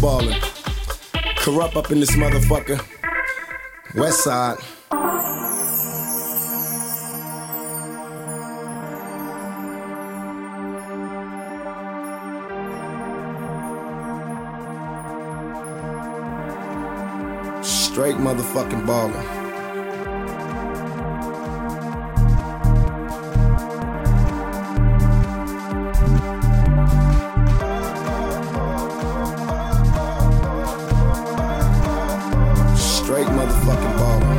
ballin'. Corrupt up in this motherfucker. West side. Straight motherfucking ballin'. fucking baller.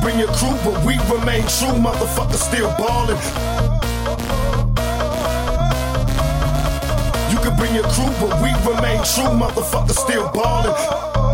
bring your crew, but we remain true. Motherfuckers still ballin'. You can bring your crew, but we remain true. Motherfuckers still ballin'.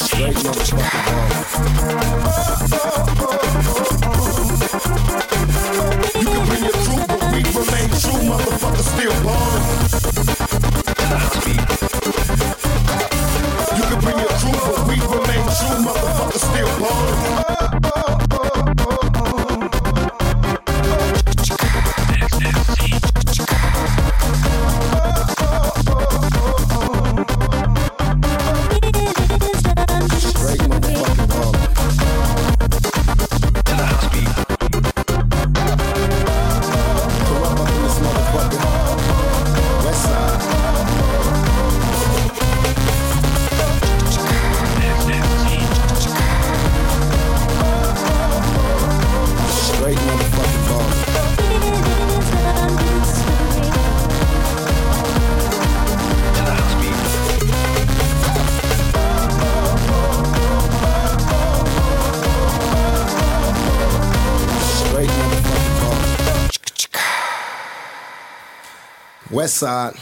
Straight oh. ball. West Side.